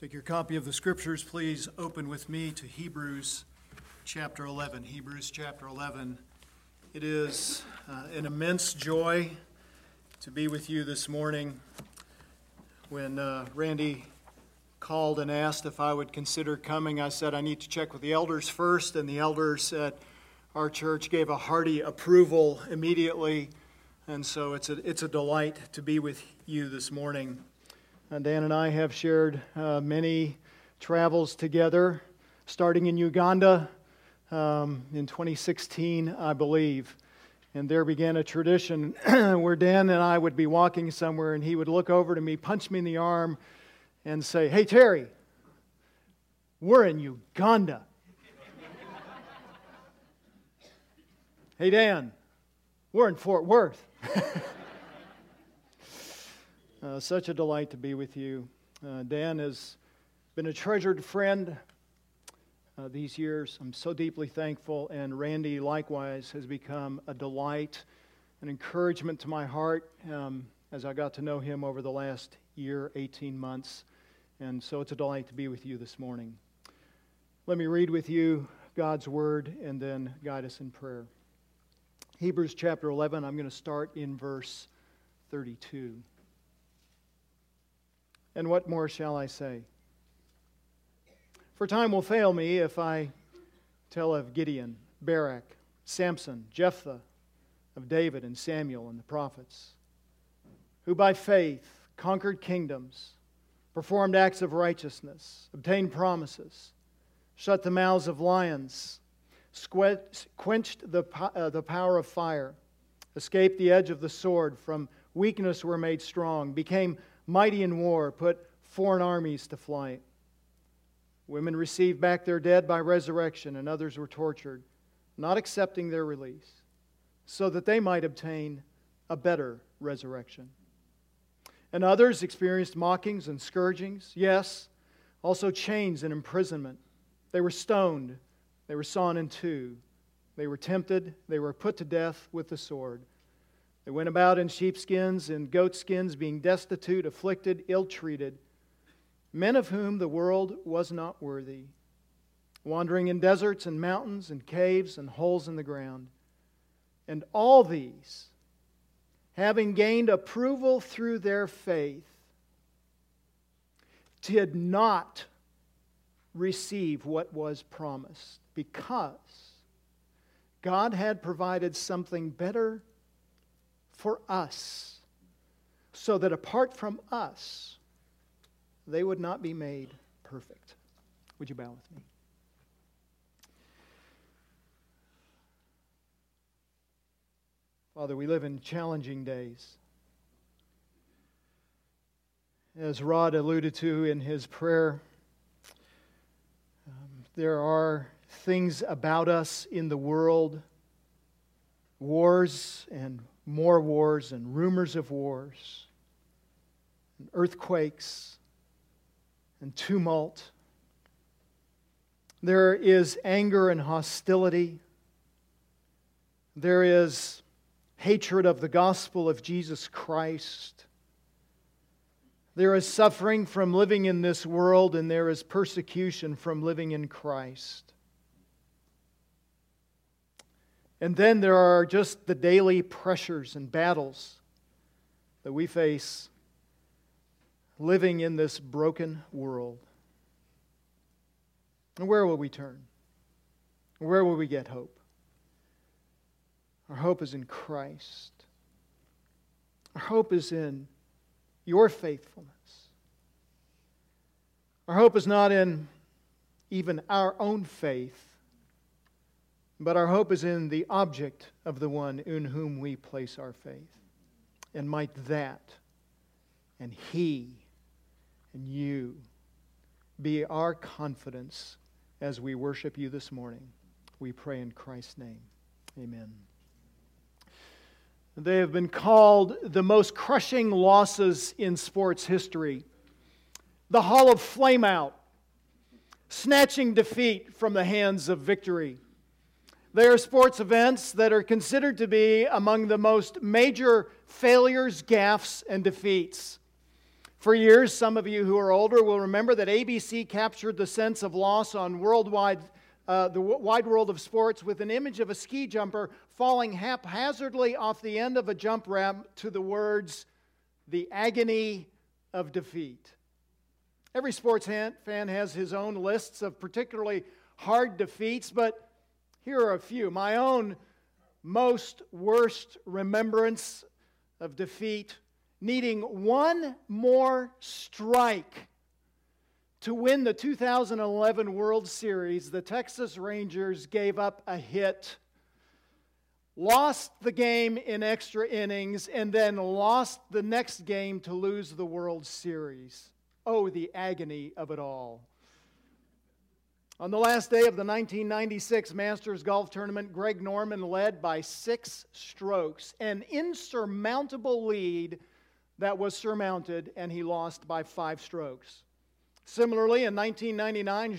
Take your copy of the scriptures, please open with me to Hebrews chapter 11. Hebrews chapter 11. It is uh, an immense joy to be with you this morning. When uh, Randy called and asked if I would consider coming, I said I need to check with the elders first, and the elders at our church gave a hearty approval immediately. And so it's a, it's a delight to be with you this morning. Uh, Dan and I have shared uh, many travels together, starting in Uganda um, in 2016, I believe. And there began a tradition where Dan and I would be walking somewhere, and he would look over to me, punch me in the arm, and say, Hey, Terry, we're in Uganda. hey, Dan, we're in Fort Worth. Uh, such a delight to be with you. Uh, Dan has been a treasured friend uh, these years. I'm so deeply thankful. And Randy, likewise, has become a delight, an encouragement to my heart um, as I got to know him over the last year, 18 months. And so it's a delight to be with you this morning. Let me read with you God's word and then guide us in prayer. Hebrews chapter 11, I'm going to start in verse 32. And what more shall I say? For time will fail me if I tell of Gideon, Barak, Samson, Jephthah, of David and Samuel and the prophets, who by faith conquered kingdoms, performed acts of righteousness, obtained promises, shut the mouths of lions, quenched the, uh, the power of fire, escaped the edge of the sword, from weakness were made strong, became mighty in war, put foreign armies to flight. Women received back their dead by resurrection, and others were tortured, not accepting their release, so that they might obtain a better resurrection. And others experienced mockings and scourgings, yes, also chains and imprisonment. They were stoned, they were sawn in two, they were tempted, they were put to death with the sword. They went about in sheepskins and goatskins, being destitute, afflicted, ill treated, men of whom the world was not worthy, wandering in deserts and mountains and caves and holes in the ground. And all these, having gained approval through their faith, did not receive what was promised because God had provided something better for us, so that apart from us, they would not be made perfect. Would you bow with me? Father, we live in challenging days. As Rod alluded to in his prayer, um, there are things about us in the world, wars and more wars and rumors of wars, and earthquakes and tumult. There is anger and hostility. There is hatred of the gospel of Jesus Christ. There is suffering from living in this world, and there is persecution from living in Christ. And then there are just the daily pressures and battles that we face living in this broken world. And where will we turn? Where will we get hope? Our hope is in Christ. Our hope is in your faithfulness. Our hope is not in even our own faith, but our hope is in the object of the one in whom we place our faith. And might that and he and you be our confidence as we worship you this morning. We pray in Christ's name. Amen. They have been called the most crushing losses in sports history. The Hall of Flameout, snatching defeat from the hands of victory. They are sports events that are considered to be among the most major failures, gaffes, and defeats. For years, some of you who are older will remember that ABC captured the sense of loss on worldwide, uh, the wide world of sports with an image of a ski jumper falling haphazardly off the end of a jump ramp to the words, the agony of defeat. Every sports fan has his own lists of particularly hard defeats, but here are a few. My own most worst remembrance of defeat, needing one more strike to win the 2011 World Series, the Texas Rangers gave up a hit, lost the game in extra innings, and then lost the next game to lose the World Series. Oh, the agony of it all. On the last day of the 1996 Masters Golf Tournament, Greg Norman led by six strokes, an insurmountable lead that was surmounted, and he lost by five strokes. Similarly, in 1999,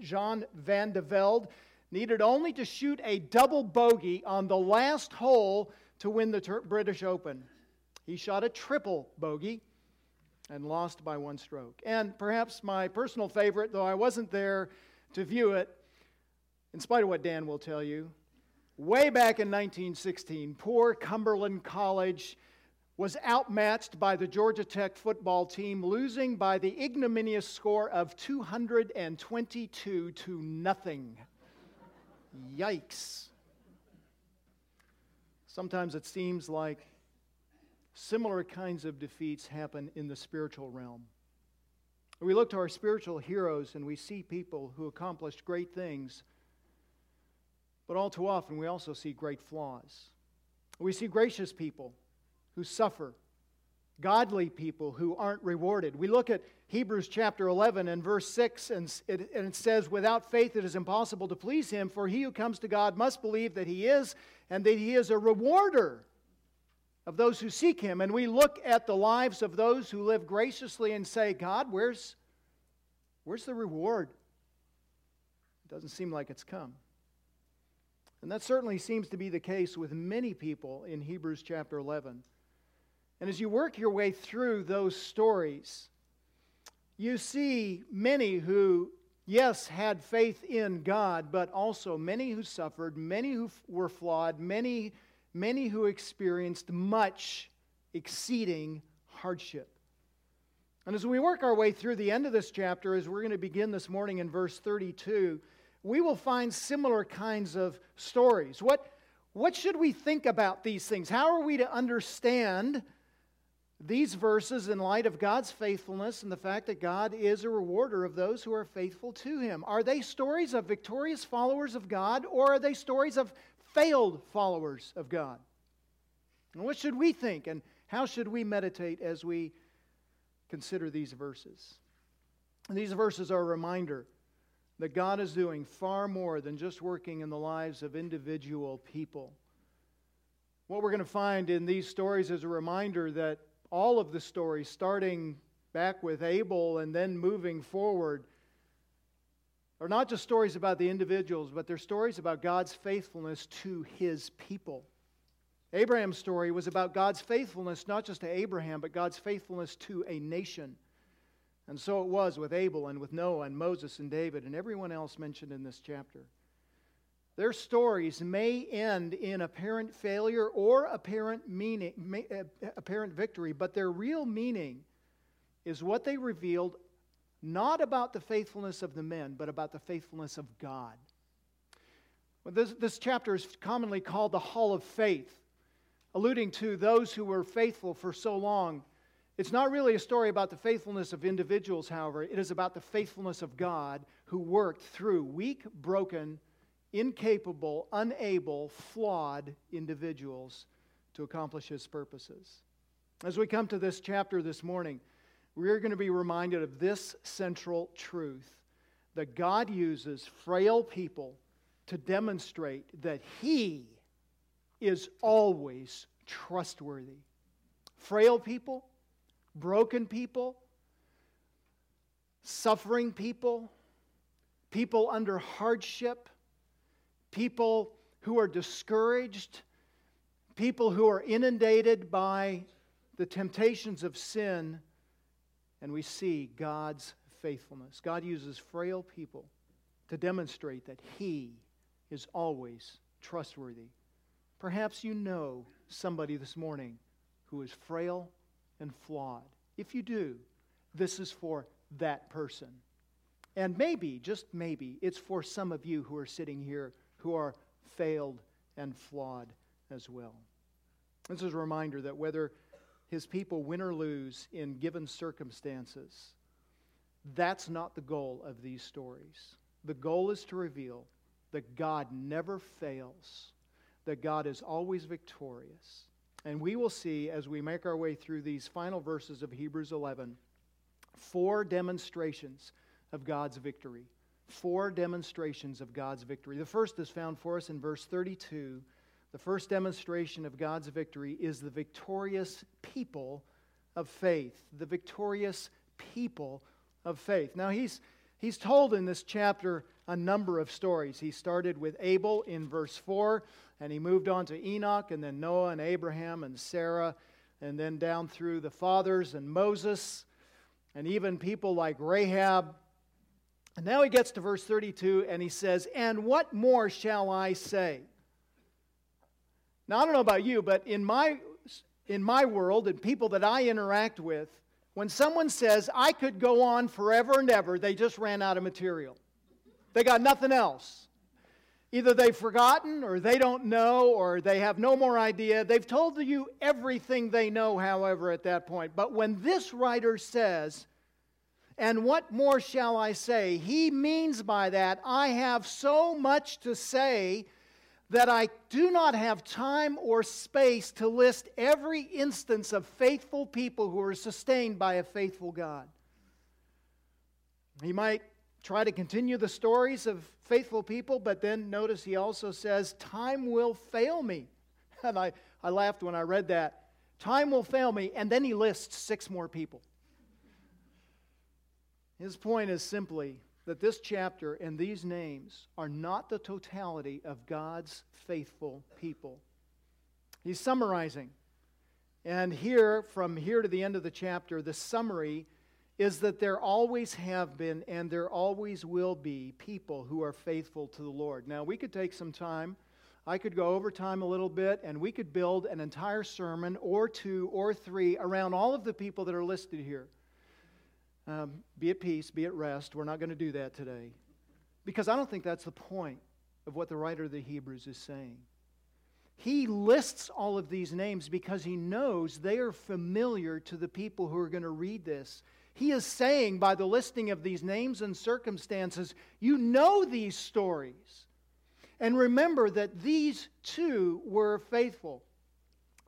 Jean, Van de Velde needed only to shoot a double bogey on the last hole to win the British Open. He shot a triple bogey and lost by one stroke. And perhaps my personal favorite, though I wasn't there to view it, in spite of what Dan will tell you, way back in 1916, poor Cumberland College was outmatched by the Georgia Tech football team, losing by the ignominious score of 222 to nothing. Yikes. Sometimes it seems like similar kinds of defeats happen in the spiritual realm. We look to our spiritual heroes and we see people who accomplished great things, but all too often we also see great flaws. We see gracious people who suffer, godly people who aren't rewarded. We look at Hebrews chapter 11 and verse 6, and it, and it says, Without faith it is impossible to please him, for he who comes to God must believe that he is, and that he is a rewarder of those who seek Him, and we look at the lives of those who live graciously and say, God, where's, where's the reward? It doesn't seem like it's come. And that certainly seems to be the case with many people in Hebrews chapter 11. And as you work your way through those stories, you see many who, yes, had faith in God, but also many who suffered, many who were flawed, many many who experienced much exceeding hardship. And as we work our way through the end of this chapter, as we're going to begin this morning in verse 32, we will find similar kinds of stories. What, what should we think about these things? How are we to understand these verses in light of God's faithfulness and the fact that God is a rewarder of those who are faithful to Him? Are they stories of victorious followers of God, or are they stories of failed followers of God. And what should we think and how should we meditate as we consider these verses? And these verses are a reminder that God is doing far more than just working in the lives of individual people. What we're going to find in these stories is a reminder that all of the stories, starting back with Abel and then moving forward, are not just stories about the individuals, but they're stories about God's faithfulness to his people. Abraham's story was about God's faithfulness not just to Abraham, but God's faithfulness to a nation. And so it was with Abel and with Noah and Moses and David and everyone else mentioned in this chapter. Their stories may end in apparent failure or apparent meaning, uh, apparent victory, but their real meaning is what they revealed not about the faithfulness of the men, but about the faithfulness of God. Well, this, this chapter is commonly called the Hall of Faith, alluding to those who were faithful for so long. It's not really a story about the faithfulness of individuals, however. It is about the faithfulness of God who worked through weak, broken, incapable, unable, flawed individuals to accomplish his purposes. As we come to this chapter this morning, we're going to be reminded of this central truth that God uses frail people to demonstrate that He is always trustworthy. Frail people, broken people, suffering people, people under hardship, people who are discouraged, people who are inundated by the temptations of sin and we see God's faithfulness. God uses frail people to demonstrate that He is always trustworthy. Perhaps you know somebody this morning who is frail and flawed. If you do, this is for that person. And maybe, just maybe, it's for some of you who are sitting here who are failed and flawed as well. This is a reminder that whether his people win or lose in given circumstances, that's not the goal of these stories. The goal is to reveal that God never fails, that God is always victorious. And we will see as we make our way through these final verses of Hebrews 11 four demonstrations of God's victory. Four demonstrations of God's victory. The first is found for us in verse 32. The first demonstration of God's victory is the victorious people of faith. The victorious people of faith. Now, he's, he's told in this chapter a number of stories. He started with Abel in verse 4, and he moved on to Enoch, and then Noah, and Abraham, and Sarah, and then down through the fathers and Moses, and even people like Rahab and now he gets to verse 32 and he says, And what more shall I say? Now, I don't know about you, but in my, in my world and people that I interact with, when someone says, I could go on forever and ever, they just ran out of material. They got nothing else. Either they've forgotten, or they don't know, or they have no more idea. They've told you everything they know, however, at that point. But when this writer says, and what more shall I say? He means by that, I have so much to say that I do not have time or space to list every instance of faithful people who are sustained by a faithful God. He might try to continue the stories of faithful people, but then notice he also says, Time will fail me. And I, I laughed when I read that. Time will fail me. And then he lists six more people. His point is simply that this chapter and these names are not the totality of God's faithful people. He's summarizing. And here, from here to the end of the chapter, the summary is that there always have been and there always will be people who are faithful to the Lord. Now, we could take some time. I could go over time a little bit, and we could build an entire sermon or two or three around all of the people that are listed here. Um, be at peace, be at rest. We're not going to do that today. Because I don't think that's the point of what the writer of the Hebrews is saying. He lists all of these names because he knows they are familiar to the people who are going to read this. He is saying by the listing of these names and circumstances, you know these stories. And remember that these two were faithful.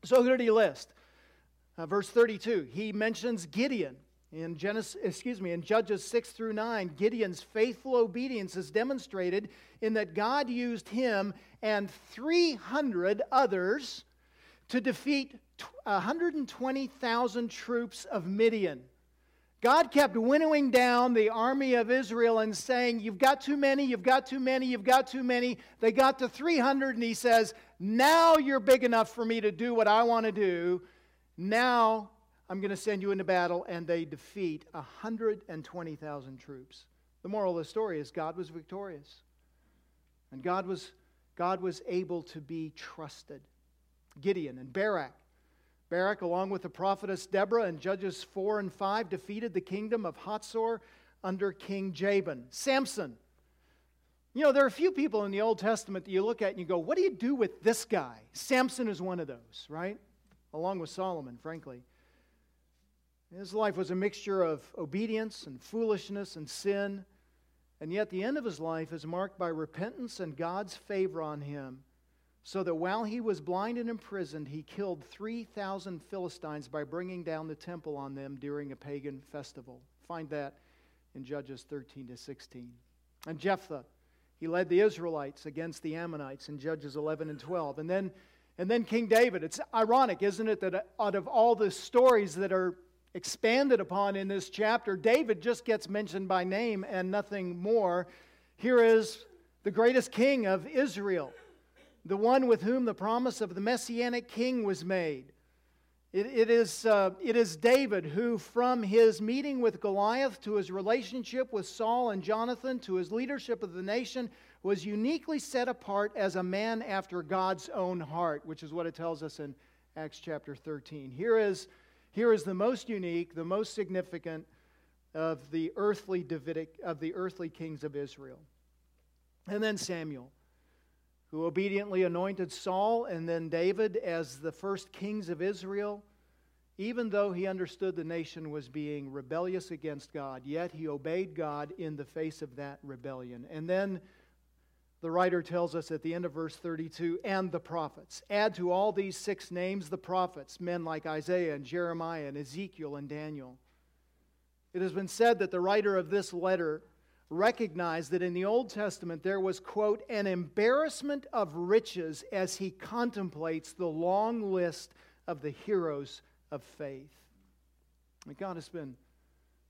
So who did he list? Uh, verse 32, he mentions Gideon. In Genesis, excuse me, in Judges 6 through 9, Gideon's faithful obedience is demonstrated in that God used him and 300 others to defeat 120,000 troops of Midian. God kept winnowing down the army of Israel and saying, You've got too many, you've got too many, you've got too many. They got to 300, and he says, Now you're big enough for me to do what I want to do. Now I'm going to send you into battle, and they defeat 120,000 troops. The moral of the story is God was victorious. And God was, God was able to be trusted. Gideon and Barak. Barak, along with the prophetess Deborah in Judges 4 and 5, defeated the kingdom of Hatzor under King Jabin. Samson. You know, there are a few people in the Old Testament that you look at and you go, what do you do with this guy? Samson is one of those, right? Along with Solomon, frankly. His life was a mixture of obedience and foolishness and sin, and yet the end of his life is marked by repentance and God's favor on him, so that while he was blind and imprisoned, he killed 3,000 Philistines by bringing down the temple on them during a pagan festival. Find that in Judges 13 to 16. And Jephthah, he led the Israelites against the Ammonites in Judges 11 and 12. And then, and then King David. It's ironic, isn't it, that out of all the stories that are expanded upon in this chapter, David just gets mentioned by name and nothing more. Here is the greatest king of Israel, the one with whom the promise of the messianic king was made. It, it, is, uh, it is David who, from his meeting with Goliath to his relationship with Saul and Jonathan to his leadership of the nation, was uniquely set apart as a man after God's own heart, which is what it tells us in Acts chapter 13. Here is, here is the most unique, the most significant of the earthly Davidic, of the earthly kings of Israel. And then Samuel, who obediently anointed Saul and then David as the first kings of Israel. Even though he understood the nation was being rebellious against God, yet he obeyed God in the face of that rebellion. And then the writer tells us at the end of verse 32 and the prophets. Add to all these six names the prophets, men like Isaiah and Jeremiah and Ezekiel and Daniel. It has been said that the writer of this letter recognized that in the Old Testament there was, quote, an embarrassment of riches as he contemplates the long list of the heroes of faith. God has been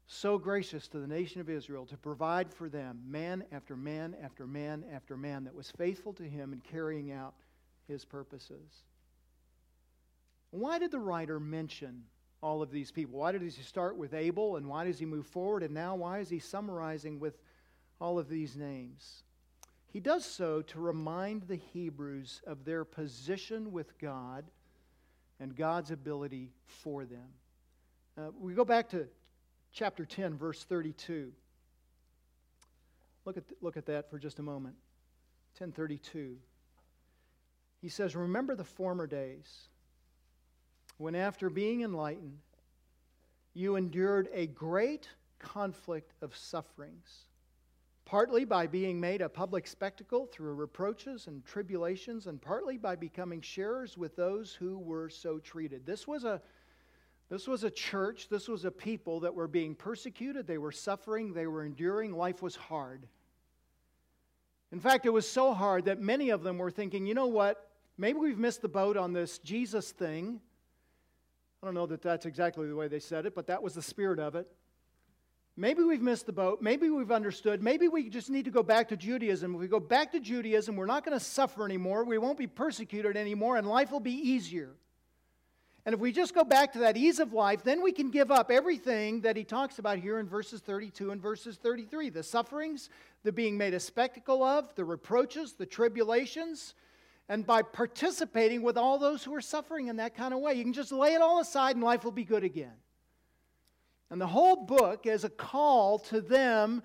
so gracious to the nation of Israel to provide for them man after man after man after man that was faithful to him in carrying out his purposes. Why did the writer mention all of these people? Why did he start with Abel and why does he move forward? And now, why is he summarizing with all of these names? He does so to remind the Hebrews of their position with God and God's ability for them. Uh, we go back to chapter 10, verse 32. Look at, look at that for just a moment. 1032. He says, Remember the former days when, after being enlightened, you endured a great conflict of sufferings, partly by being made a public spectacle through reproaches and tribulations, and partly by becoming sharers with those who were so treated. This was a this was a church, this was a people that were being persecuted, they were suffering, they were enduring, life was hard. In fact, it was so hard that many of them were thinking, you know what? Maybe we've missed the boat on this Jesus thing. I don't know that that's exactly the way they said it, but that was the spirit of it. Maybe we've missed the boat. Maybe we've understood. Maybe we just need to go back to Judaism. If we go back to Judaism, we're not going to suffer anymore. We won't be persecuted anymore, and life will be easier. And if we just go back to that ease of life, then we can give up everything that he talks about here in verses 32 and verses 33 the sufferings, the being made a spectacle of, the reproaches, the tribulations, and by participating with all those who are suffering in that kind of way. You can just lay it all aside and life will be good again. And the whole book is a call to them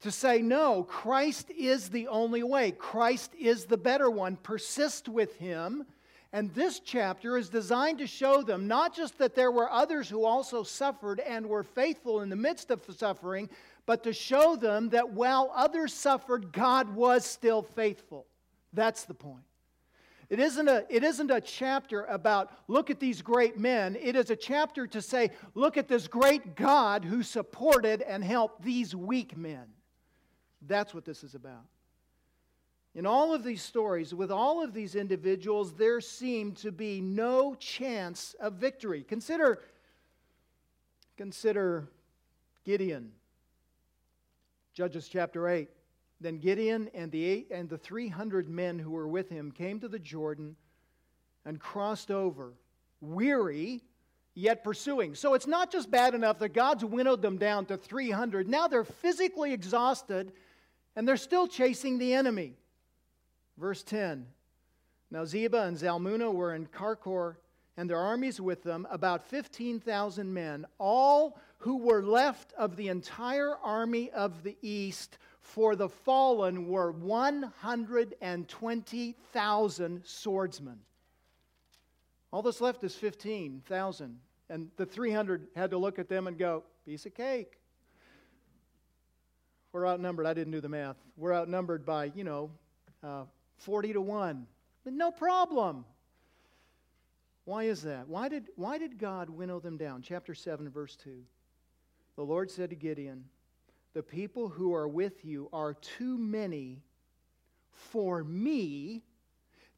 to say, no, Christ is the only way. Christ is the better one. Persist with him. And this chapter is designed to show them not just that there were others who also suffered and were faithful in the midst of suffering, but to show them that while others suffered, God was still faithful. That's the point. It isn't, a, it isn't a chapter about look at these great men. It is a chapter to say, look at this great God who supported and helped these weak men. That's what this is about. In all of these stories, with all of these individuals, there seemed to be no chance of victory. Consider, consider Gideon, Judges chapter 8. Then Gideon and the, eight, and the 300 men who were with him came to the Jordan and crossed over, weary, yet pursuing. So it's not just bad enough that God's winnowed them down to 300. Now they're physically exhausted and they're still chasing the enemy. Verse 10 Now Zebah and Zalmunna were in Karkor and their armies with them, about 15,000 men, all who were left of the entire army of the east for the fallen were 120,000 swordsmen. All that's left is 15,000. And the 300 had to look at them and go, piece of cake. We're outnumbered. I didn't do the math. We're outnumbered by, you know, uh, 40 to 1. But no problem. Why is that? Why did, why did God winnow them down? Chapter 7, verse 2. The Lord said to Gideon, the people who are with you are too many for me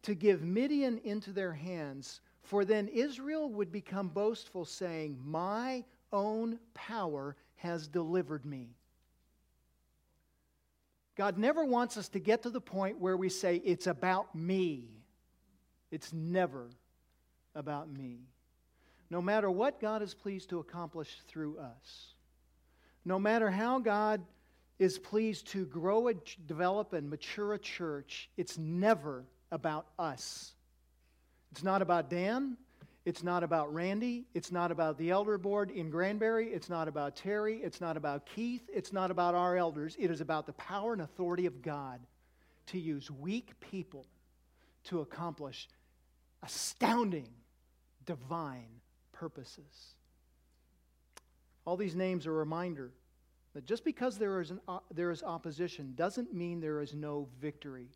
to give Midian into their hands, for then Israel would become boastful, saying, My own power has delivered me. God never wants us to get to the point where we say, It's about me. It's never about me. no matter what God is pleased to accomplish through us, no matter how God is pleased to grow, and develop, and mature a church, it's never about us. It's not about Dan. It's not about Randy. It's not about the elder board in Granbury. It's not about Terry. It's not about Keith. It's not about our elders. It is about the power and authority of God to use weak people to accomplish astounding divine purposes. All these names are a reminder that just because there is, an, uh, there is opposition doesn't mean there is no victory.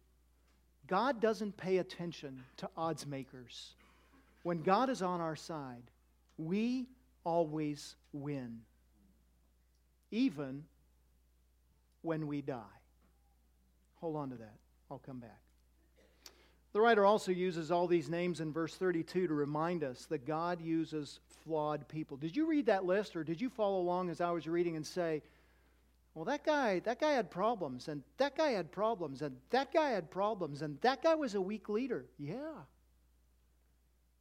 God doesn't pay attention to odds makers. When God is on our side, we always win, even when we die. Hold on to that. I'll come back. The writer also uses all these names in verse 32 to remind us that God uses flawed people. Did you read that list or did you follow along as I was reading and say, well, that guy, that guy had problems, and that guy had problems, and that guy had problems, and that guy was a weak leader. Yeah.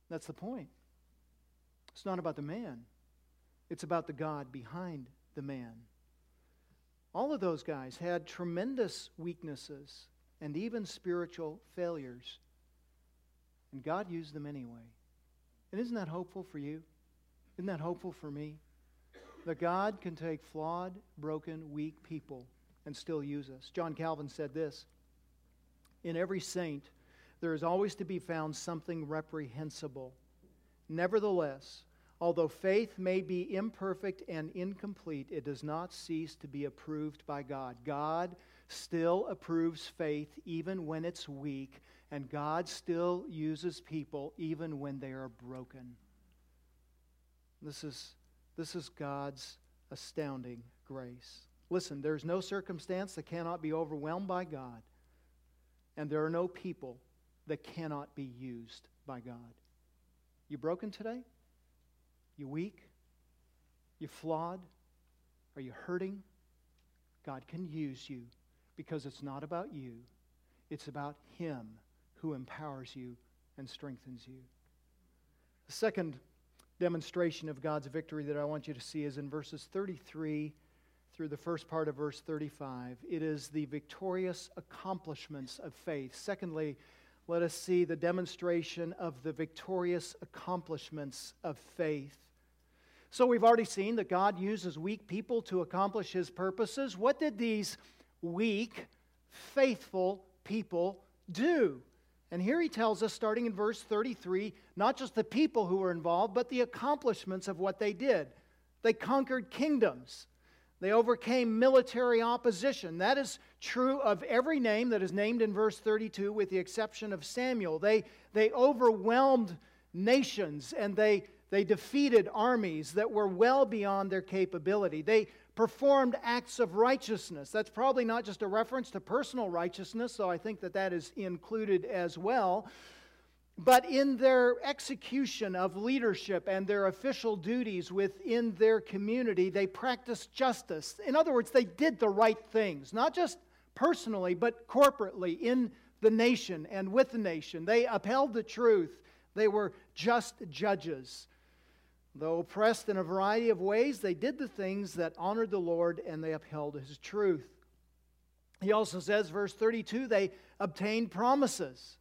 That's the point. It's not about the man, it's about the God behind the man. All of those guys had tremendous weaknesses and even spiritual failures. And God used them anyway. And isn't that hopeful for you? Isn't that hopeful for me? That God can take flawed, broken, weak people and still use us. John Calvin said this In every saint, there is always to be found something reprehensible. Nevertheless, although faith may be imperfect and incomplete, it does not cease to be approved by God. God still approves faith even when it's weak, and God still uses people even when they are broken. This is, this is God's astounding grace. Listen, there's no circumstance that cannot be overwhelmed by God, and there are no people that cannot be used by God. You broken today? You weak? You flawed? Are you hurting? God can use you because it's not about you, it's about Him who empowers you and strengthens you. The second demonstration of God's victory that I want you to see is in verses 33 through the first part of verse 35. It is the victorious accomplishments of faith. Secondly, let us see the demonstration of the victorious accomplishments of faith. So we've already seen that God uses weak people to accomplish his purposes. What did these weak, faithful people do? And here he tells us, starting in verse 33, not just the people who were involved, but the accomplishments of what they did. They conquered kingdoms. They overcame military opposition. That is true of every name that is named in verse 32, with the exception of Samuel. They, they overwhelmed nations and they, they defeated armies that were well beyond their capability. They performed acts of righteousness. That's probably not just a reference to personal righteousness, so I think that that is included as well. But in their execution of leadership and their official duties within their community, they practiced justice. In other words, they did the right things, not just personally, but corporately in the nation and with the nation. They upheld the truth. They were just judges. Though oppressed in a variety of ways, they did the things that honored the Lord and they upheld his truth. He also says, verse 32, they obtained promises.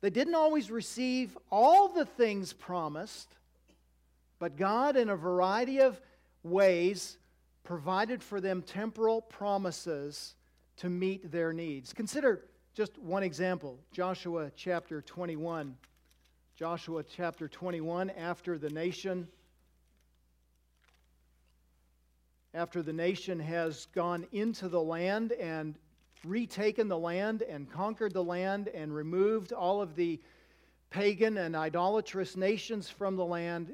They didn't always receive all the things promised, but God, in a variety of ways, provided for them temporal promises to meet their needs. Consider just one example Joshua chapter 21. Joshua chapter 21, after the nation. After the nation has gone into the land and retaken the land and conquered the land and removed all of the pagan and idolatrous nations from the land,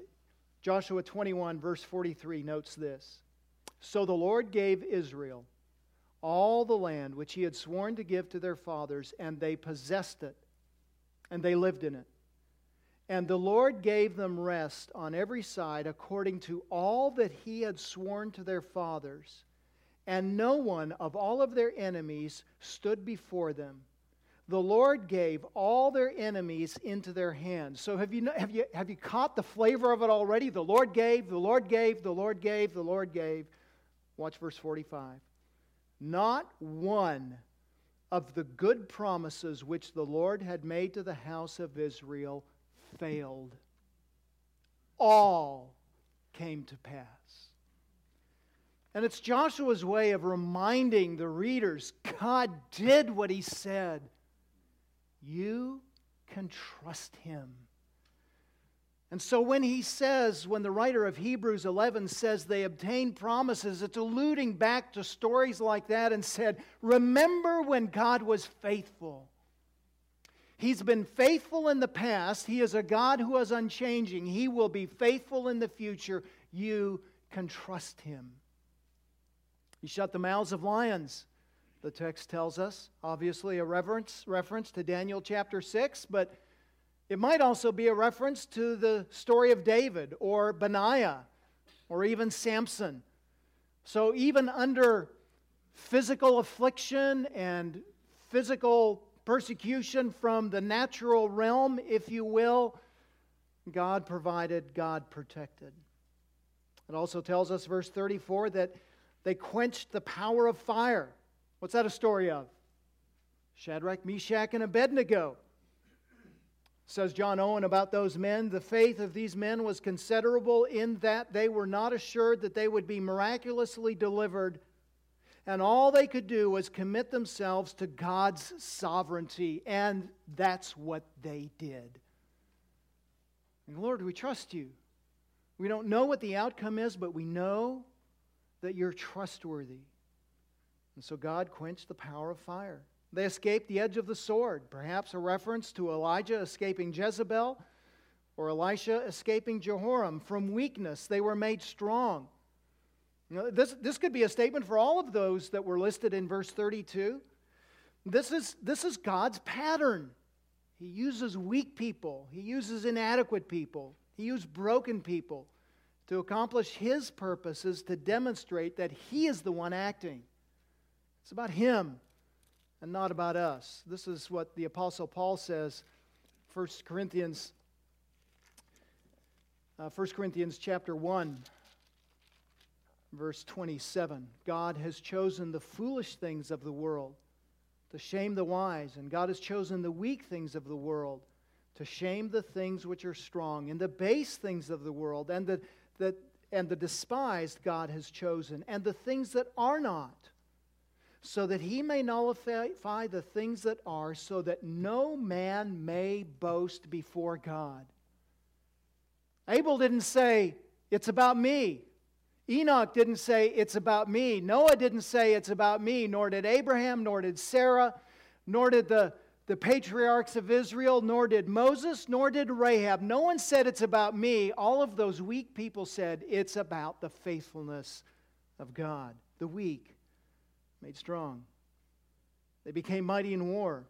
Joshua 21, verse 43 notes this So the Lord gave Israel all the land which he had sworn to give to their fathers, and they possessed it, and they lived in it. And the Lord gave them rest on every side according to all that he had sworn to their fathers and no one of all of their enemies stood before them. the Lord gave all their enemies into their hands. So have you, have, you, have you caught the flavor of it already? The Lord gave, the Lord gave, the Lord gave, the Lord gave. Watch verse 45. Not one of the good promises which the Lord had made to the house of Israel failed. All came to pass. And it's Joshua's way of reminding the readers God did what he said. You can trust him. And so when he says, when the writer of Hebrews 11 says they obtained promises, it's alluding back to stories like that and said, Remember when God was faithful. He's been faithful in the past. He is a God who is unchanging. He will be faithful in the future. You can trust him. He shut the mouths of lions the text tells us. Obviously, a reference, reference to Daniel chapter 6, but it might also be a reference to the story of David or Benaiah or even Samson. So, even under physical affliction and physical persecution from the natural realm, if you will, God provided, God protected. It also tells us, verse 34, that they quenched the power of fire. What's that a story of? Shadrach, Meshach, and Abednego. Says John Owen about those men, the faith of these men was considerable in that they were not assured that they would be miraculously delivered, and all they could do was commit themselves to God's sovereignty, and that's what they did. And Lord, we trust you. We don't know what the outcome is, but we know that you're trustworthy. And so God quenched the power of fire. They escaped the edge of the sword, perhaps a reference to Elijah escaping Jezebel or Elisha escaping Jehoram. From weakness, they were made strong. You know, this, this could be a statement for all of those that were listed in verse 32. This is, this is God's pattern. He uses weak people, He uses inadequate people, He uses broken people to accomplish His purposes to demonstrate that He is the one acting. It's about Him and not about us. This is what the Apostle Paul says, 1 Corinthians, uh, 1 Corinthians chapter 1, verse 27. God has chosen the foolish things of the world to shame the wise, and God has chosen the weak things of the world to shame the things which are strong, and the base things of the world, and the, the, and the despised God has chosen, and the things that are not so that he may nullify the things that are, so that no man may boast before God. Abel didn't say, It's about me. Enoch didn't say, It's about me. Noah didn't say, It's about me. Nor did Abraham, nor did Sarah, nor did the, the patriarchs of Israel, nor did Moses, nor did Rahab. No one said, It's about me. All of those weak people said, It's about the faithfulness of God. The weak made strong. They became mighty in war.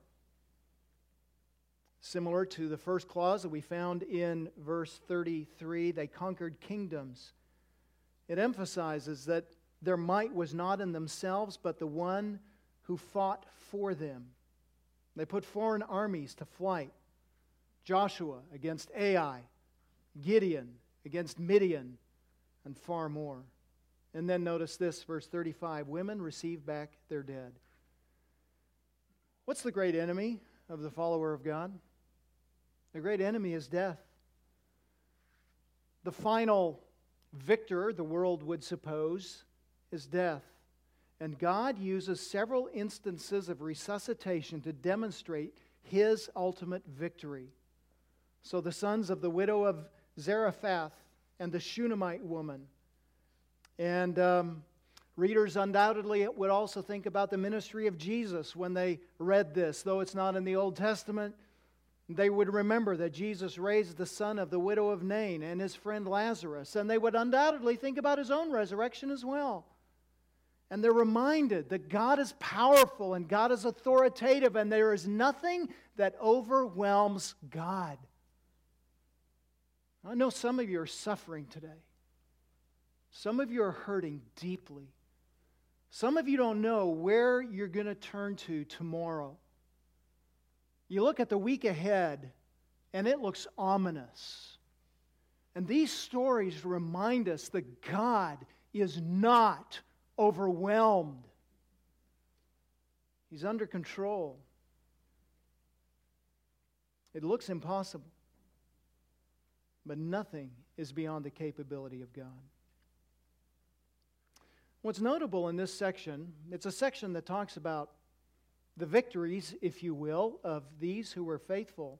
Similar to the first clause that we found in verse 33, they conquered kingdoms. It emphasizes that their might was not in themselves, but the one who fought for them. They put foreign armies to flight Joshua against Ai, Gideon against Midian, and far more. And then notice this, verse 35 women receive back their dead. What's the great enemy of the follower of God? The great enemy is death. The final victor, the world would suppose, is death. And God uses several instances of resuscitation to demonstrate his ultimate victory. So the sons of the widow of Zarephath and the Shunammite woman and um, readers undoubtedly would also think about the ministry of Jesus when they read this. Though it's not in the Old Testament, they would remember that Jesus raised the son of the widow of Nain and his friend Lazarus. And they would undoubtedly think about his own resurrection as well. And they're reminded that God is powerful and God is authoritative, and there is nothing that overwhelms God. I know some of you are suffering today. Some of you are hurting deeply. Some of you don't know where you're going to turn to tomorrow. You look at the week ahead, and it looks ominous. And these stories remind us that God is not overwhelmed, He's under control. It looks impossible, but nothing is beyond the capability of God. What's notable in this section, it's a section that talks about the victories, if you will, of these who were faithful.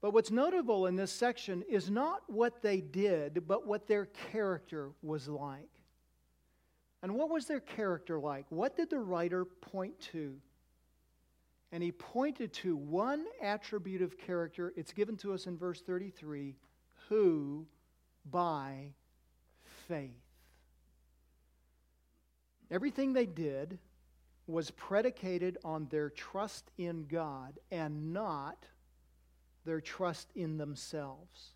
But what's notable in this section is not what they did, but what their character was like. And what was their character like? What did the writer point to? And he pointed to one attribute of character. It's given to us in verse 33 who by faith. Everything they did was predicated on their trust in God and not their trust in themselves.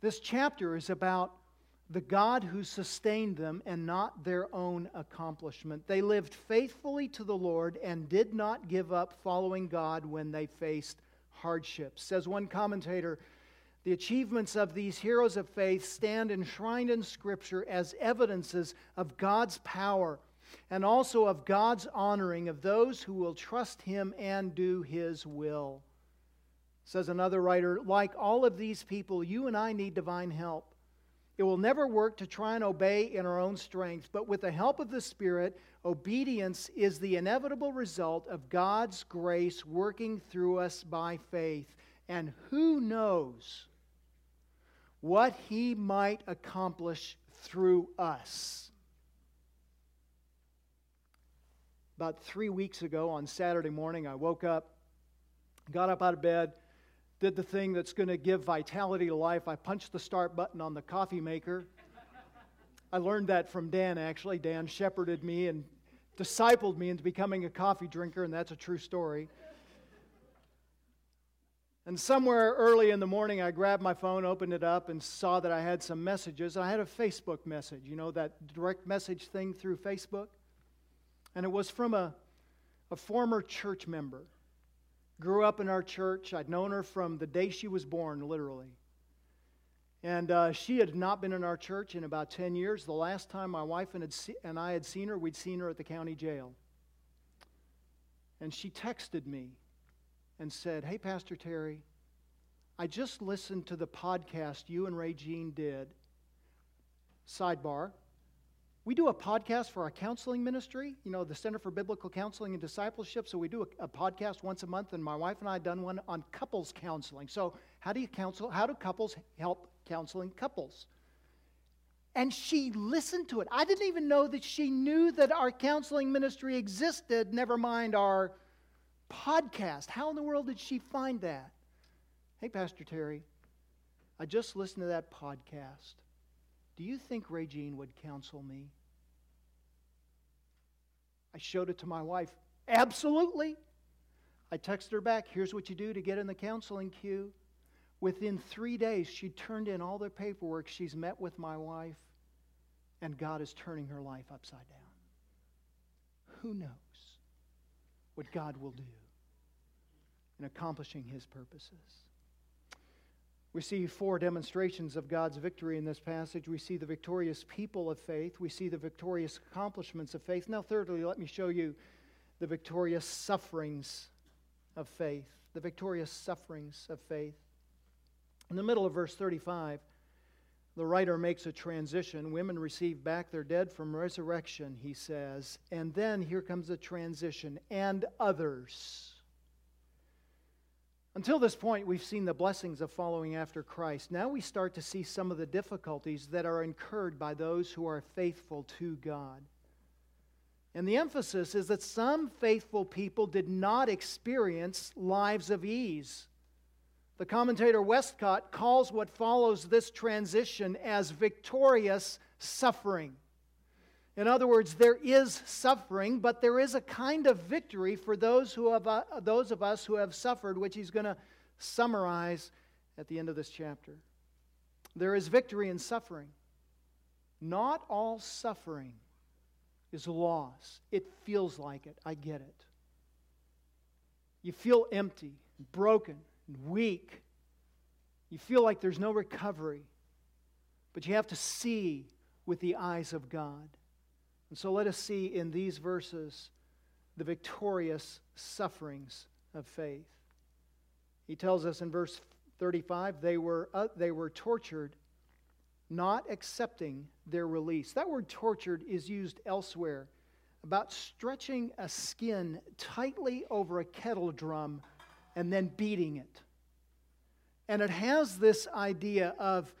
This chapter is about the God who sustained them and not their own accomplishment. They lived faithfully to the Lord and did not give up following God when they faced hardships. Says one commentator, the achievements of these heroes of faith stand enshrined in Scripture as evidences of God's power and also of God's honoring of those who will trust Him and do His will. Says another writer, like all of these people, you and I need divine help. It will never work to try and obey in our own strength, but with the help of the Spirit, obedience is the inevitable result of God's grace working through us by faith. And who knows what He might accomplish through us? About three weeks ago on Saturday morning, I woke up, got up out of bed did the thing that's going to give vitality to life. I punched the start button on the coffee maker. I learned that from Dan, actually. Dan shepherded me and discipled me into becoming a coffee drinker, and that's a true story. And somewhere early in the morning, I grabbed my phone, opened it up, and saw that I had some messages. I had a Facebook message, you know, that direct message thing through Facebook. And it was from a, a former church member Grew up in our church. I'd known her from the day she was born, literally. And uh, she had not been in our church in about 10 years. The last time my wife and, se- and I had seen her, we'd seen her at the county jail. And she texted me and said, Hey, Pastor Terry, I just listened to the podcast you and Ray Jean did. Sidebar. We do a podcast for our counseling ministry, you know, the Center for Biblical Counseling and Discipleship. So we do a, a, podcast once a month, and my wife and I have done one on couples counseling. So, how do you counsel? How do couples help counseling couples? And she listened to it. I didn't even know that she knew that our counseling ministry existed, never mind our podcast. How in the world did she find that? Hey, Pastor Terry, I just listened to that podcast. Do you think Jean would counsel me? I showed it to my wife. Absolutely. I texted her back, here's what you do to get in the counseling queue. Within three days, she turned in all the paperwork. She's met with my wife, and God is turning her life upside down. Who knows what God will do in accomplishing his purposes? We see four demonstrations of God's victory in this passage. We see the victorious people of faith. We see the victorious accomplishments of faith. Now, thirdly, let me show you the victorious sufferings of faith. The victorious sufferings of faith. In the middle of verse 35, the writer makes a transition. Women receive back their dead from resurrection, he says. And then here comes a transition. And others. Until this point, we've seen the blessings of following after Christ. Now we start to see some of the difficulties that are incurred by those who are faithful to God. And the emphasis is that some faithful people did not experience lives of ease. The commentator Westcott calls what follows this transition as victorious suffering. In other words, there is suffering, but there is a kind of victory for those, who have, uh, those of us who have suffered, which he's going to summarize at the end of this chapter. There is victory in suffering. Not all suffering is loss. It feels like it. I get it. You feel empty, broken, and weak. You feel like there's no recovery. But you have to see with the eyes of God. And so let us see in these verses the victorious sufferings of faith. He tells us in verse 35 they were, uh, they were tortured, not accepting their release. That word tortured is used elsewhere about stretching a skin tightly over a kettle drum and then beating it. And it has this idea of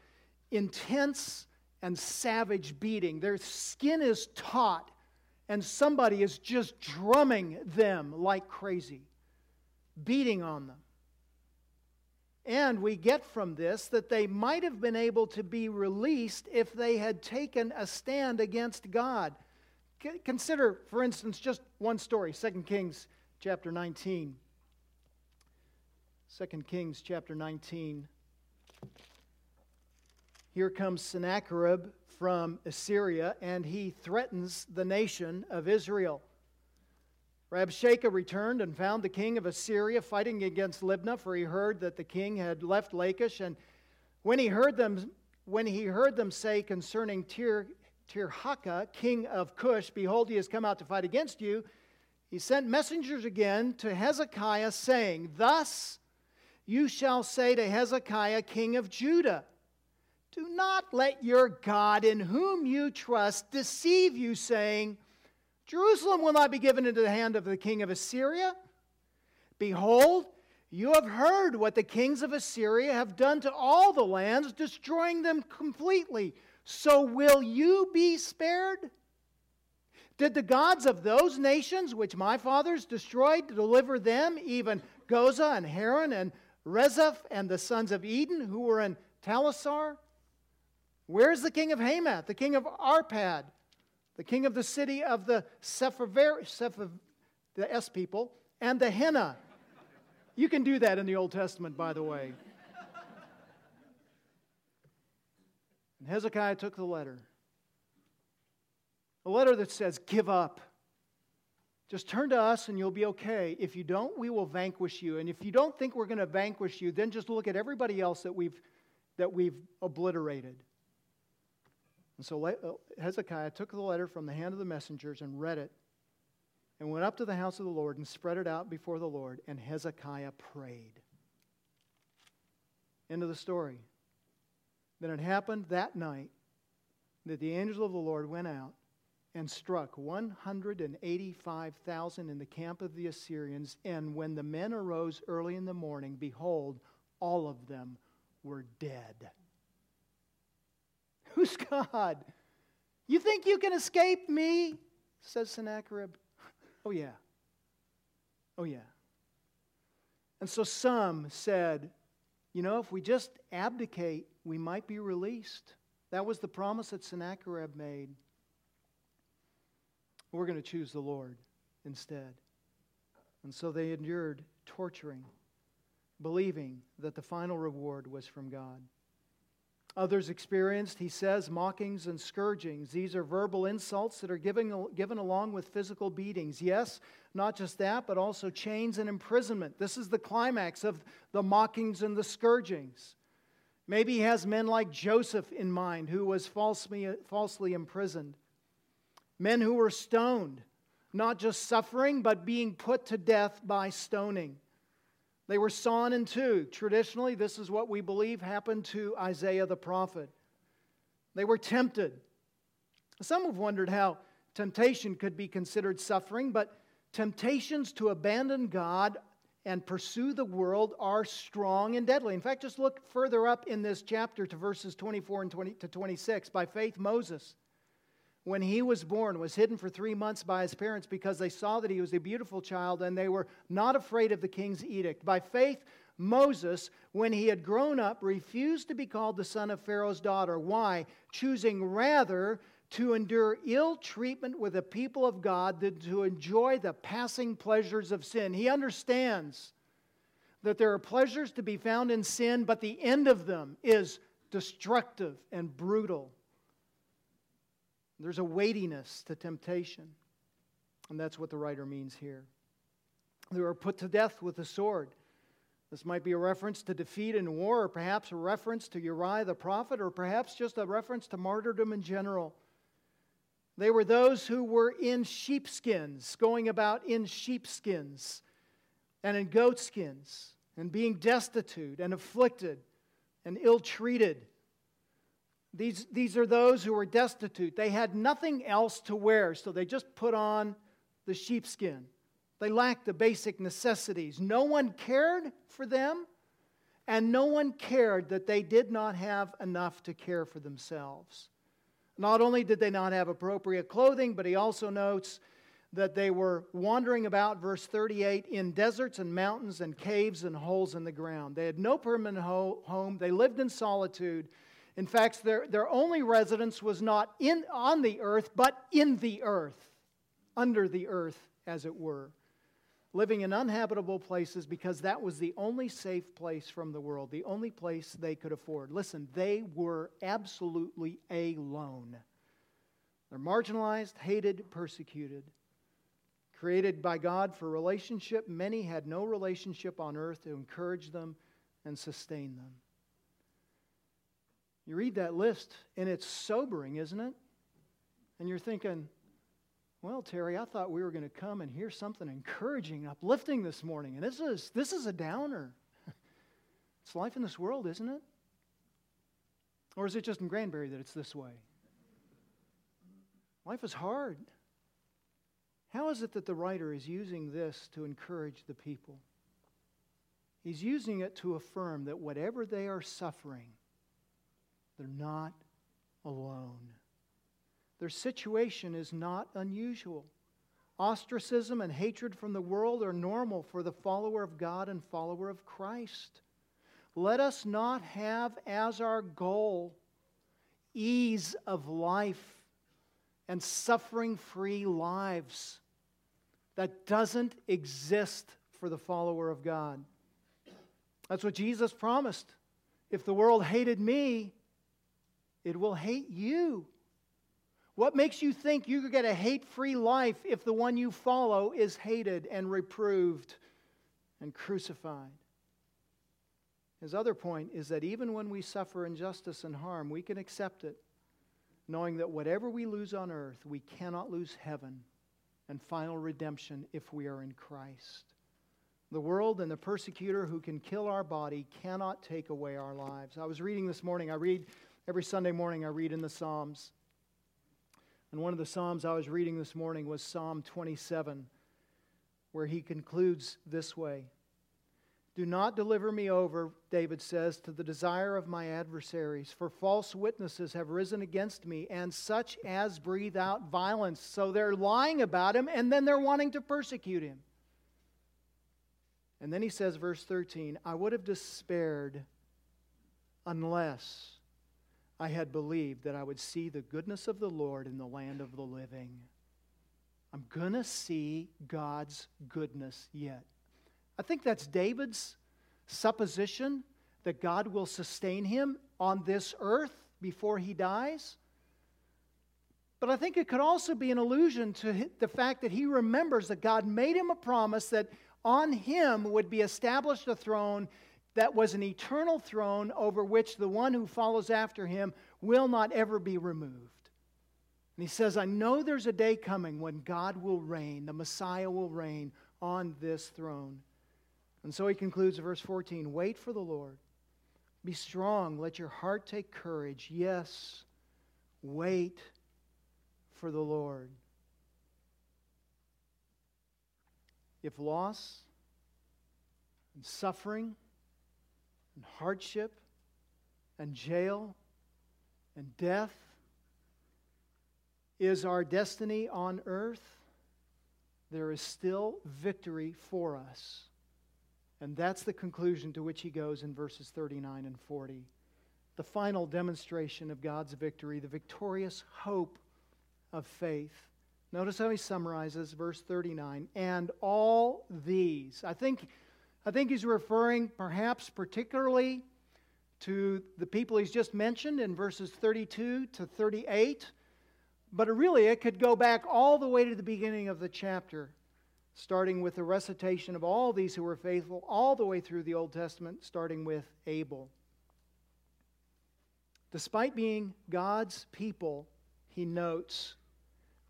intense and savage beating. Their skin is taut, and somebody is just drumming them like crazy, beating on them. And we get from this that they might have been able to be released if they had taken a stand against God. Consider, for instance, just one story 2 Kings chapter 19. 2 Kings chapter 19. Here comes Sennacherib from Assyria, and he threatens the nation of Israel. Rabshakeh returned and found the king of Assyria fighting against Libnah, for he heard that the king had left Lachish. And when he heard them, when he heard them say concerning Tir, Tirhakah, king of Cush, Behold, he has come out to fight against you, he sent messengers again to Hezekiah, saying, Thus you shall say to Hezekiah, king of Judah, Do not let your God in whom you trust deceive you, saying, Jerusalem will not be given into the hand of the king of Assyria. Behold, you have heard what the kings of Assyria have done to all the lands, destroying them completely. So will you be spared? Did the gods of those nations which my fathers destroyed deliver them, even Gozan and Haran and Rezeph and the sons of Eden who were in Telassar? Where's the king of Hamath, the king of Arpad? the king of the city of the Sephaver, Sephav, the S people, and the Henna. You can do that in the Old Testament, by the way. And Hezekiah took the letter. A letter that says, Give up. Just turn to us and you'll be okay. If you don't, we will vanquish you. And if you don't think we're going to vanquish you, then just look at everybody else that we've, that we've obliterated. And so Hezekiah took the letter from the hand of the messengers and read it and went up to the house of the Lord and spread it out before the Lord, and Hezekiah prayed. End of the story. Then it happened that night that the angel of the Lord went out and struck 185,000 in the camp of the Assyrians. And when the men arose early in the morning, behold, all of them were dead. Who's God? You think you can escape me? says Sennacherib. Oh, yeah. Oh, yeah. And so some said, you know, if we just abdicate, we might be released. That was the promise that Sennacherib made. We're going to choose the Lord instead. And so they endured torturing, believing that the final reward was from God. Others experienced, he says, mockings and scourgings. These are verbal insults that are given, given along with physical beatings. Yes, not just that, but also chains and imprisonment. This is the climax of the mockings and the scourgings. Maybe he has men like Joseph in mind, who was falsely, falsely imprisoned. Men who were stoned, not just suffering, but being put to death by stoning. They were sawn in two. Traditionally, this is what we believe happened to Isaiah the prophet. They were tempted. Some have wondered how temptation could be considered suffering, but temptations to abandon God and pursue the world are strong and deadly. In fact, just look further up in this chapter to verses 24 and 20 to 26. By faith, Moses when he was born, was hidden for three months by his parents because they saw that he was a beautiful child and they were not afraid of the king's edict. By faith, Moses, when he had grown up, refused to be called the son of Pharaoh's daughter. Why? Choosing rather to endure ill treatment with the people of God than to enjoy the passing pleasures of sin. He understands that there are pleasures to be found in sin, but the end of them is destructive and brutal. There's a weightiness to temptation. And that's what the writer means here. They were put to death with the sword. This might be a reference to defeat in war, or perhaps a reference to Uriah the prophet, or perhaps just a reference to martyrdom in general. They were those who were in sheepskins, going about in sheepskins and in goatskins, and being destitute and afflicted and ill treated. These, these are those who were destitute. They had nothing else to wear, so they just put on the sheepskin. They lacked the basic necessities. No one cared for them, and no one cared that they did not have enough to care for themselves. Not only did they not have appropriate clothing, but he also notes that they were wandering about, verse 38, in deserts and mountains and caves and holes in the ground. They had no permanent ho- home, they lived in solitude. In fact, their, their only residence was not in, on the earth, but in the earth, under the earth, as it were living in uninhabitable places because that was the only safe place from the world, the only place they could afford. Listen, they were absolutely alone. They're marginalized, hated, persecuted. Created by God for relationship, many had no relationship on earth to encourage them and sustain them. You read that list, and it's sobering, isn't it? And you're thinking, well, Terry, I thought we were going to come and hear something encouraging, uplifting this morning, and this is, this is a downer. it's life in this world, isn't it? Or is it just in Granbury that it's this way? Life is hard. How is it that the writer is using this to encourage the people? He's using it to affirm that whatever they are suffering, they're not alone. Their situation is not unusual. Ostracism and hatred from the world are normal for the follower of God and follower of Christ. Let us not have as our goal ease of life and suffering free lives. That doesn't exist for the follower of God. That's what Jesus promised. If the world hated me, it will hate you. What makes you think you could get a hate free life if the one you follow is hated and reproved and crucified? His other point is that even when we suffer injustice and harm, we can accept it, knowing that whatever we lose on earth, we cannot lose heaven and final redemption if we are in Christ. The world and the persecutor who can kill our body cannot take away our lives. I was reading this morning, I read every Sunday morning, I read in the Psalms. And one of the Psalms I was reading this morning was Psalm 27, where he concludes this way Do not deliver me over, David says, to the desire of my adversaries, for false witnesses have risen against me, and such as breathe out violence. So they're lying about him, and then they're wanting to persecute him. And then he says, verse 13, I would have despaired unless I had believed that I would see the goodness of the Lord in the land of the living. I'm going to see God's goodness yet. I think that's David's supposition that God will sustain him on this earth before he dies. But I think it could also be an allusion to the fact that he remembers that God made him a promise that on him would be established a throne that was an eternal throne over which the one who follows after him will not ever be removed. And he says, I know there's a day coming when God will reign, the Messiah will reign on this throne. And so he concludes verse 14 Wait for the Lord. Be strong. Let your heart take courage. Yes, wait for the Lord. If loss and suffering, and hardship and jail and death is our destiny on earth, there is still victory for us. And that's the conclusion to which he goes in verses 39 and 40. The final demonstration of God's victory, the victorious hope of faith. Notice how he summarizes verse 39 and all these. I think I think he's referring perhaps particularly to the people he's just mentioned in verses 32 to 38, but really it could go back all the way to the beginning of the chapter. starting with the recitation of all these who were faithful, all the way through the Old Testament, starting with Abel. Despite being God's people, he notes,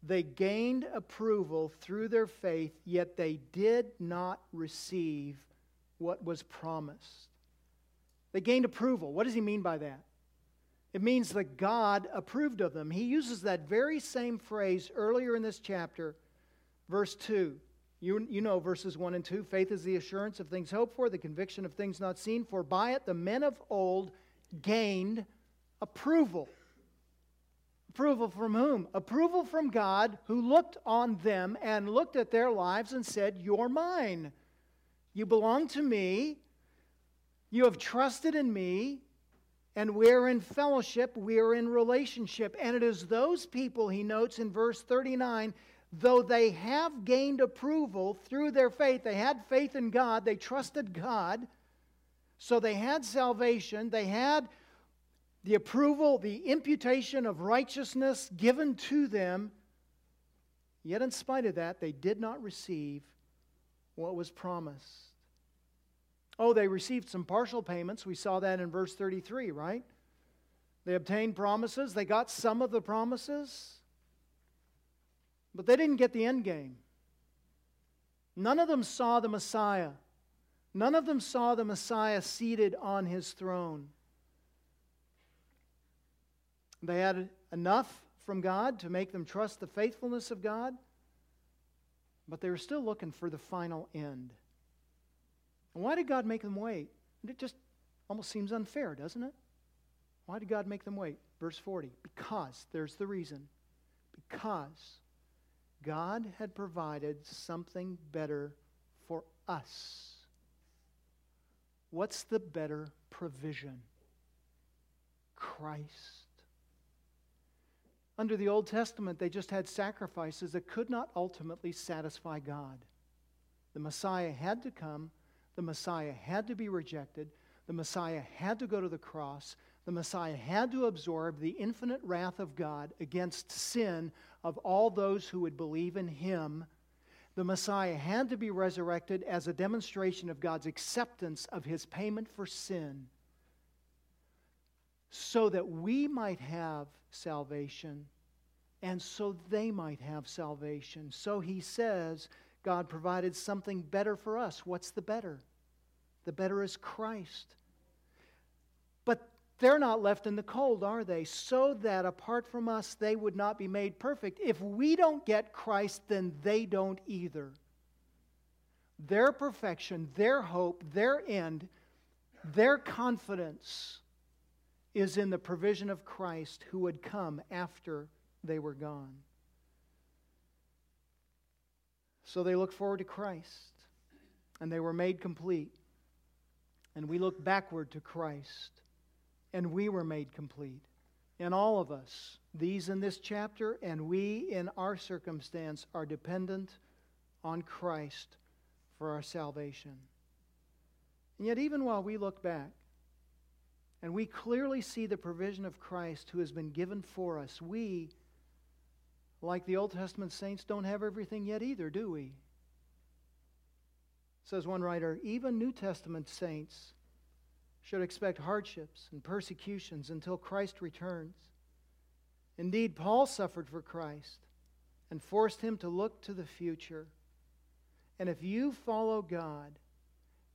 they gained approval through their faith, yet they did not receive what was promised. They gained approval. What does he mean by that? It means that God approved of them. He uses that very same phrase earlier in this chapter, verse 2. You, you know verses 1 and 2. Faith is the assurance of things hoped for, the conviction of things not seen, for by it the men of old gained approval. Approval from whom? Approval from God, who looked on them and looked at their lives and said, You're mine. You belong to me. You have trusted in me. And we're in fellowship, we're in relationship. And it is those people, he notes in verse 39, though they have gained approval through their faith, they had faith in God, they trusted God, so they had salvation, they had the approval, the imputation of righteousness given to them. Yet, in spite of that, they did not receive what was promised. Oh, they received some partial payments. We saw that in verse 33, right? They obtained promises, they got some of the promises, but they didn't get the end game. None of them saw the Messiah. None of them saw the Messiah seated on his throne. They had enough from God to make them trust the faithfulness of God, but they were still looking for the final end. And why did God make them wait? It just almost seems unfair, doesn't it? Why did God make them wait? Verse 40. Because, there's the reason. Because God had provided something better for us. What's the better provision? Christ. Under the Old Testament, they just had sacrifices that could not ultimately satisfy God. The Messiah had to come, the Messiah had to be rejected, the Messiah had to go to the cross, the Messiah had to absorb the infinite wrath of God against sin of all those who would believe in him. The Messiah had to be resurrected as a demonstration of God's acceptance of his payment for sin so that we might have salvation and so they might have salvation. So he says, God provided something better for us. What's the better? The better is Christ. But they're not left in the cold, are they? So that apart from us, they would not be made perfect. If we don't get Christ, then they don't either. Their perfection, their hope, their end, their confidence is in the provision of Christ who would come after they were gone. So they looked forward to Christ and they were made complete. And we look backward to Christ and we were made complete. And all of us, these in this chapter and we in our circumstance, are dependent on Christ for our salvation. And yet, even while we look back, and we clearly see the provision of Christ who has been given for us. We, like the Old Testament saints, don't have everything yet either, do we? Says one writer, even New Testament saints should expect hardships and persecutions until Christ returns. Indeed, Paul suffered for Christ and forced him to look to the future. And if you follow God,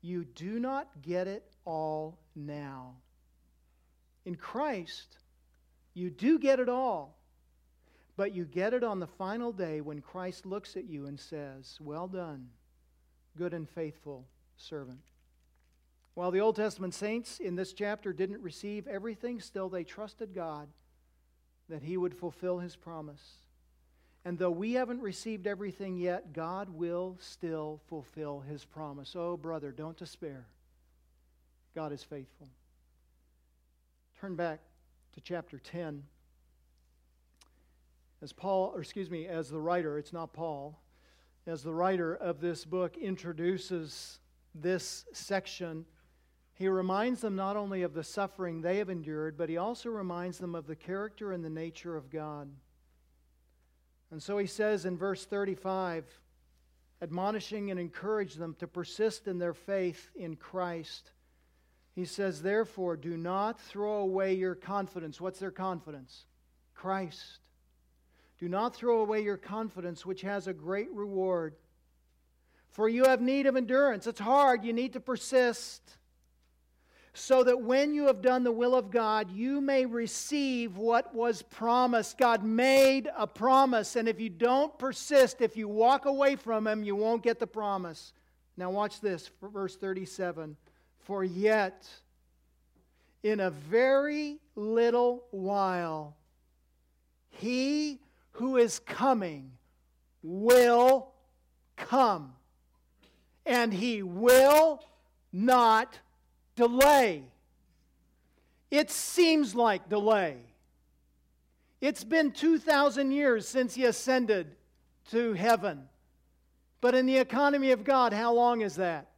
you do not get it all now. In Christ, you do get it all, but you get it on the final day when Christ looks at you and says, Well done, good and faithful servant. While the Old Testament saints in this chapter didn't receive everything, still they trusted God that He would fulfill His promise. And though we haven't received everything yet, God will still fulfill His promise. Oh, brother, don't despair. God is faithful. Turn back to chapter 10. As Paul, or excuse me, as the writer, it's not Paul, as the writer of this book introduces this section, he reminds them not only of the suffering they have endured, but he also reminds them of the character and the nature of God. And so he says in verse 35, admonishing and encouraging them to persist in their faith in Christ. He says, Therefore, do not throw away your confidence. What's their confidence? Christ. Do not throw away your confidence, which has a great reward. For you have need of endurance. It's hard, you need to persist. So that when you have done the will of God, you may receive what was promised. God made a promise, and if you don't persist, if you walk away from Him, you won't get the promise. Now, watch this, verse 37. For yet, in a very little while, He who is coming will come and he will not delay. It seems like delay. It's been 2,000 years since he ascended to heaven. But in the economy of God, how long is that?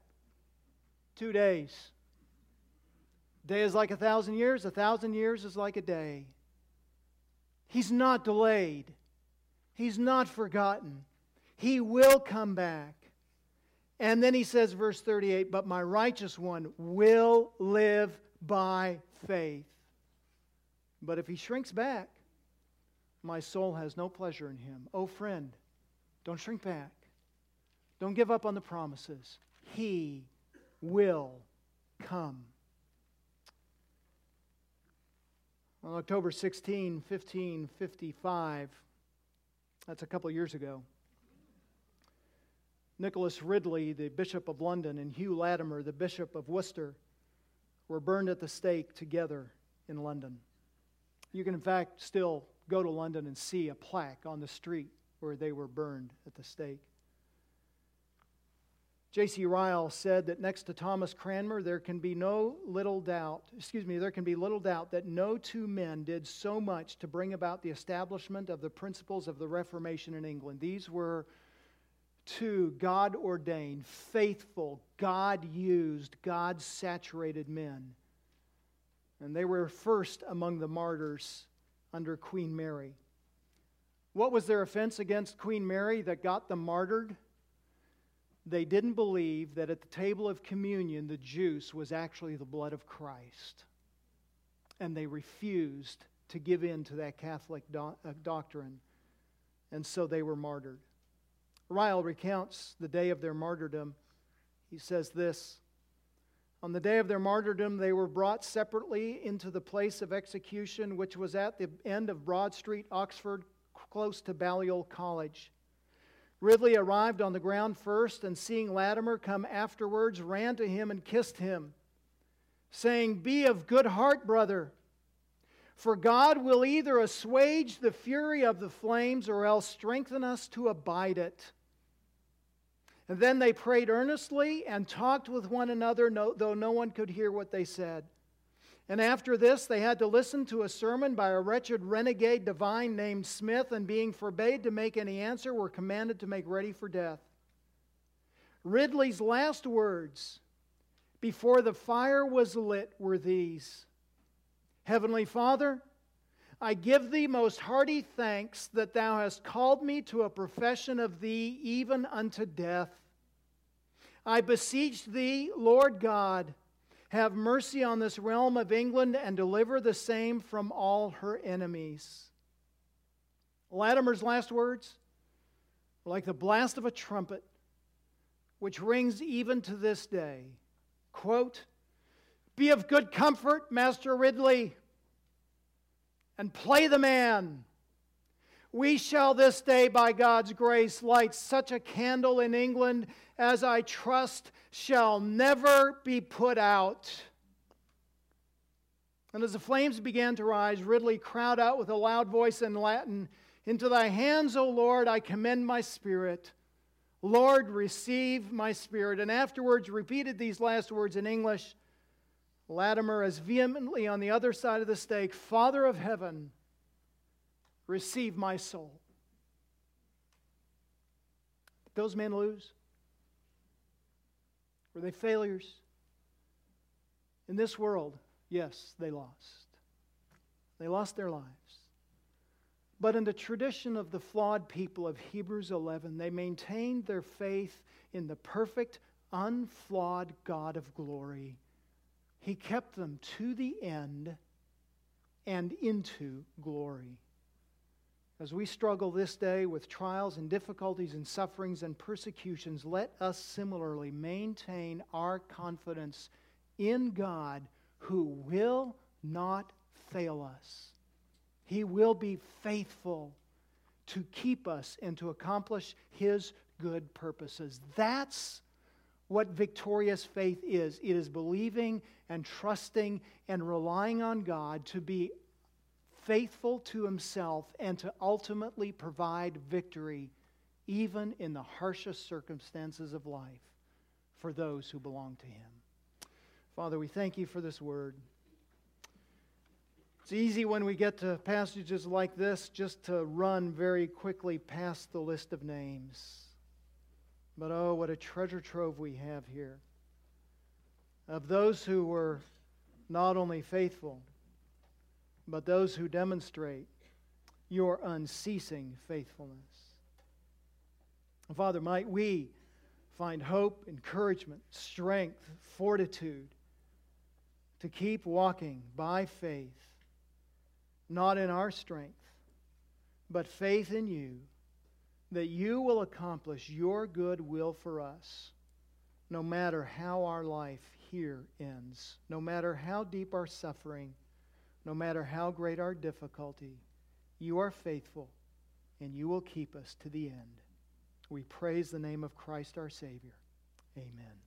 Two days. Day is like a thousand years, a thousand years is like a day. He's not delayed, He's not forgotten. He will come back. And then he says, verse 38, but my righteous one will live by faith. But if he shrinks back, my soul has no pleasure in him. Oh, friend, don't shrink back. Don't give up on the promises. He will come. On October 16, 1555, that's a couple years ago. Nicholas Ridley, the Bishop of London, and Hugh Latimer, the Bishop of Worcester, were burned at the stake together in London. You can, in fact, still go to London and see a plaque on the street where they were burned at the stake. J.C. Ryle said that next to Thomas Cranmer, there can be no little doubt, excuse me, there can be little doubt that no two men did so much to bring about the establishment of the principles of the Reformation in England. These were two God ordained, faithful, God used, God saturated men. And they were first among the martyrs under Queen Mary. What was their offense against Queen Mary that got them martyred? They didn't believe that at the table of communion the juice was actually the blood of Christ. And they refused to give in to that Catholic do- uh, doctrine. And so they were martyred. Ryle recounts the day of their martyrdom. He says this On the day of their martyrdom, they were brought separately into the place of execution, which was at the end of Broad Street, Oxford, close to Balliol College. Ridley arrived on the ground first, and seeing Latimer come afterwards, ran to him and kissed him, saying, Be of good heart, brother, for God will either assuage the fury of the flames or else strengthen us to abide it. And then they prayed earnestly and talked with one another, though no one could hear what they said. And after this, they had to listen to a sermon by a wretched renegade divine named Smith, and being forbade to make any answer, were commanded to make ready for death. Ridley's last words before the fire was lit were these Heavenly Father, I give thee most hearty thanks that thou hast called me to a profession of thee even unto death. I beseech thee, Lord God, have mercy on this realm of England and deliver the same from all her enemies. Latimer's last words were like the blast of a trumpet, which rings even to this day. Quote, Be of good comfort, Master Ridley and play the man. We shall this day, by God's grace, light such a candle in England as I trust shall never be put out. And as the flames began to rise, Ridley cried out with a loud voice in Latin Into thy hands, O Lord, I commend my spirit. Lord, receive my spirit. And afterwards repeated these last words in English Latimer as vehemently on the other side of the stake Father of heaven, receive my soul. Those men lose? Were they failures? In this world, yes, they lost. They lost their lives. But in the tradition of the flawed people of Hebrews 11, they maintained their faith in the perfect, unflawed God of glory. He kept them to the end and into glory. As we struggle this day with trials and difficulties and sufferings and persecutions, let us similarly maintain our confidence in God who will not fail us. He will be faithful to keep us and to accomplish His good purposes. That's what victorious faith is it is believing and trusting and relying on God to be faithful to Himself and to ultimately provide victory, even in the harshest circumstances of life, for those who belong to Him. Father, we thank you for this word. It's easy when we get to passages like this just to run very quickly past the list of names. But oh, what a treasure trove we have here of those who were not only faithful, but those who demonstrate your unceasing faithfulness. Father, might we find hope, encouragement, strength, fortitude to keep walking by faith not in our strength, but faith in you, that you will accomplish your good will for us, no matter how our life here ends, no matter how deep our suffering, no matter how great our difficulty. You are faithful, and you will keep us to the end. We praise the name of Christ our Savior. Amen.